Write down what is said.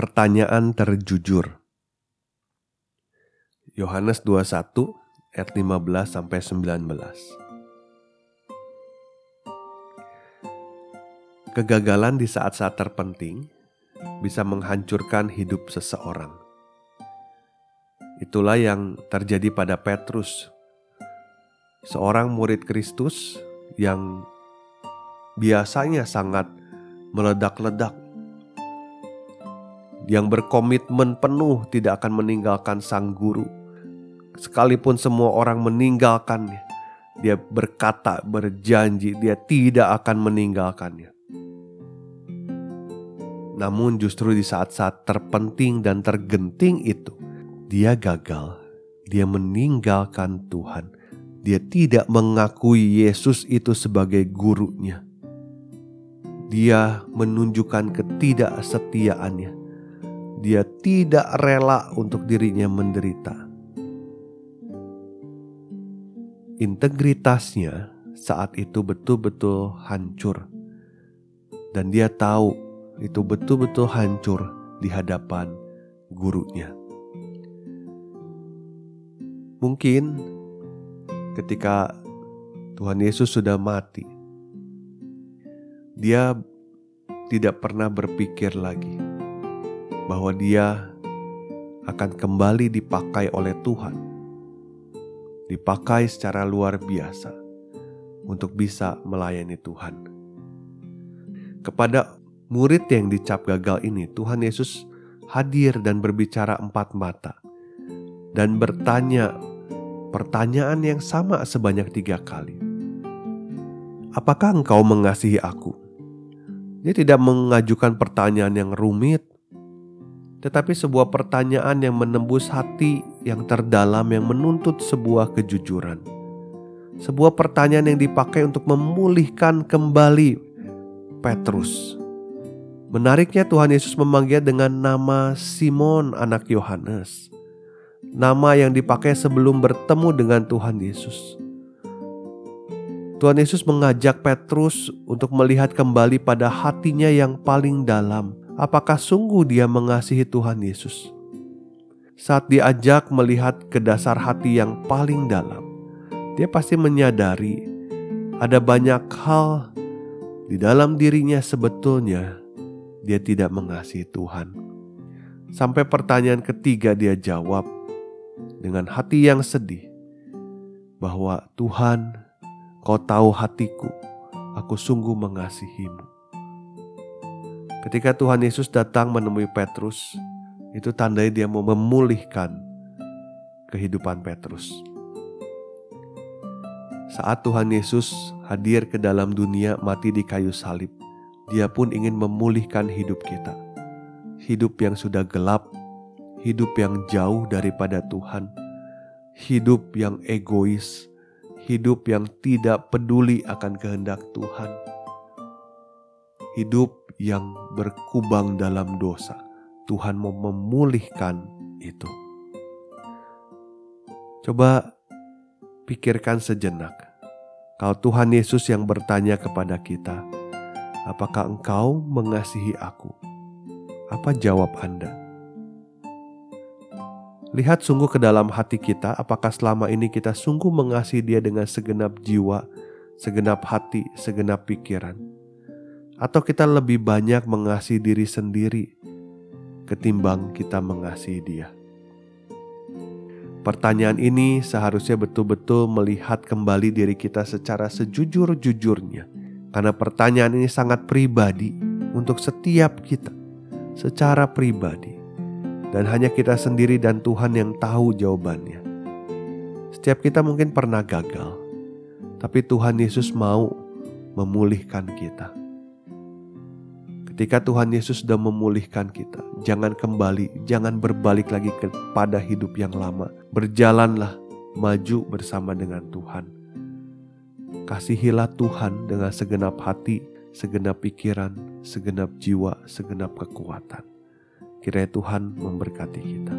Pertanyaan terjujur. Yohanes 21 ayat 15 sampai 19. Kegagalan di saat-saat terpenting bisa menghancurkan hidup seseorang. Itulah yang terjadi pada Petrus, seorang murid Kristus yang biasanya sangat meledak-ledak yang berkomitmen penuh tidak akan meninggalkan sang guru. Sekalipun semua orang meninggalkannya, dia berkata, berjanji, dia tidak akan meninggalkannya. Namun justru di saat-saat terpenting dan tergenting itu, dia gagal. Dia meninggalkan Tuhan. Dia tidak mengakui Yesus itu sebagai gurunya. Dia menunjukkan ketidaksetiaannya dia tidak rela untuk dirinya menderita. Integritasnya saat itu betul-betul hancur, dan dia tahu itu betul-betul hancur di hadapan gurunya. Mungkin ketika Tuhan Yesus sudah mati, dia tidak pernah berpikir lagi bahwa dia akan kembali dipakai oleh Tuhan, dipakai secara luar biasa untuk bisa melayani Tuhan. Kepada murid yang dicap gagal ini, Tuhan Yesus hadir dan berbicara empat mata dan bertanya pertanyaan yang sama sebanyak tiga kali. Apakah engkau mengasihi aku? Dia tidak mengajukan pertanyaan yang rumit, tetapi sebuah pertanyaan yang menembus hati yang terdalam yang menuntut sebuah kejujuran. Sebuah pertanyaan yang dipakai untuk memulihkan kembali Petrus. Menariknya Tuhan Yesus memanggil dengan nama Simon anak Yohanes. Nama yang dipakai sebelum bertemu dengan Tuhan Yesus. Tuhan Yesus mengajak Petrus untuk melihat kembali pada hatinya yang paling dalam apakah sungguh dia mengasihi Tuhan Yesus. Saat diajak melihat ke dasar hati yang paling dalam, dia pasti menyadari ada banyak hal di dalam dirinya sebetulnya dia tidak mengasihi Tuhan. Sampai pertanyaan ketiga dia jawab dengan hati yang sedih bahwa Tuhan, kau tahu hatiku, aku sungguh mengasihimu. Ketika Tuhan Yesus datang menemui Petrus, itu tandai dia mau memulihkan kehidupan Petrus. Saat Tuhan Yesus hadir ke dalam dunia mati di kayu salib, dia pun ingin memulihkan hidup kita. Hidup yang sudah gelap, hidup yang jauh daripada Tuhan, hidup yang egois, hidup yang tidak peduli akan kehendak Tuhan hidup yang berkubang dalam dosa. Tuhan mau memulihkan itu. Coba pikirkan sejenak. Kalau Tuhan Yesus yang bertanya kepada kita, "Apakah engkau mengasihi aku?" Apa jawab Anda? Lihat sungguh ke dalam hati kita, apakah selama ini kita sungguh mengasihi Dia dengan segenap jiwa, segenap hati, segenap pikiran atau kita lebih banyak mengasihi diri sendiri ketimbang kita mengasihi Dia? Pertanyaan ini seharusnya betul-betul melihat kembali diri kita secara sejujur-jujurnya, karena pertanyaan ini sangat pribadi untuk setiap kita, secara pribadi, dan hanya kita sendiri dan Tuhan yang tahu jawabannya. Setiap kita mungkin pernah gagal, Tapi Tuhan Yesus mau memulihkan kita. Ketika Tuhan Yesus sudah memulihkan kita, jangan kembali, jangan berbalik lagi kepada hidup yang lama. Berjalanlah maju bersama dengan Tuhan. Kasihilah Tuhan dengan segenap hati, segenap pikiran, segenap jiwa, segenap kekuatan. Kiranya Tuhan memberkati kita.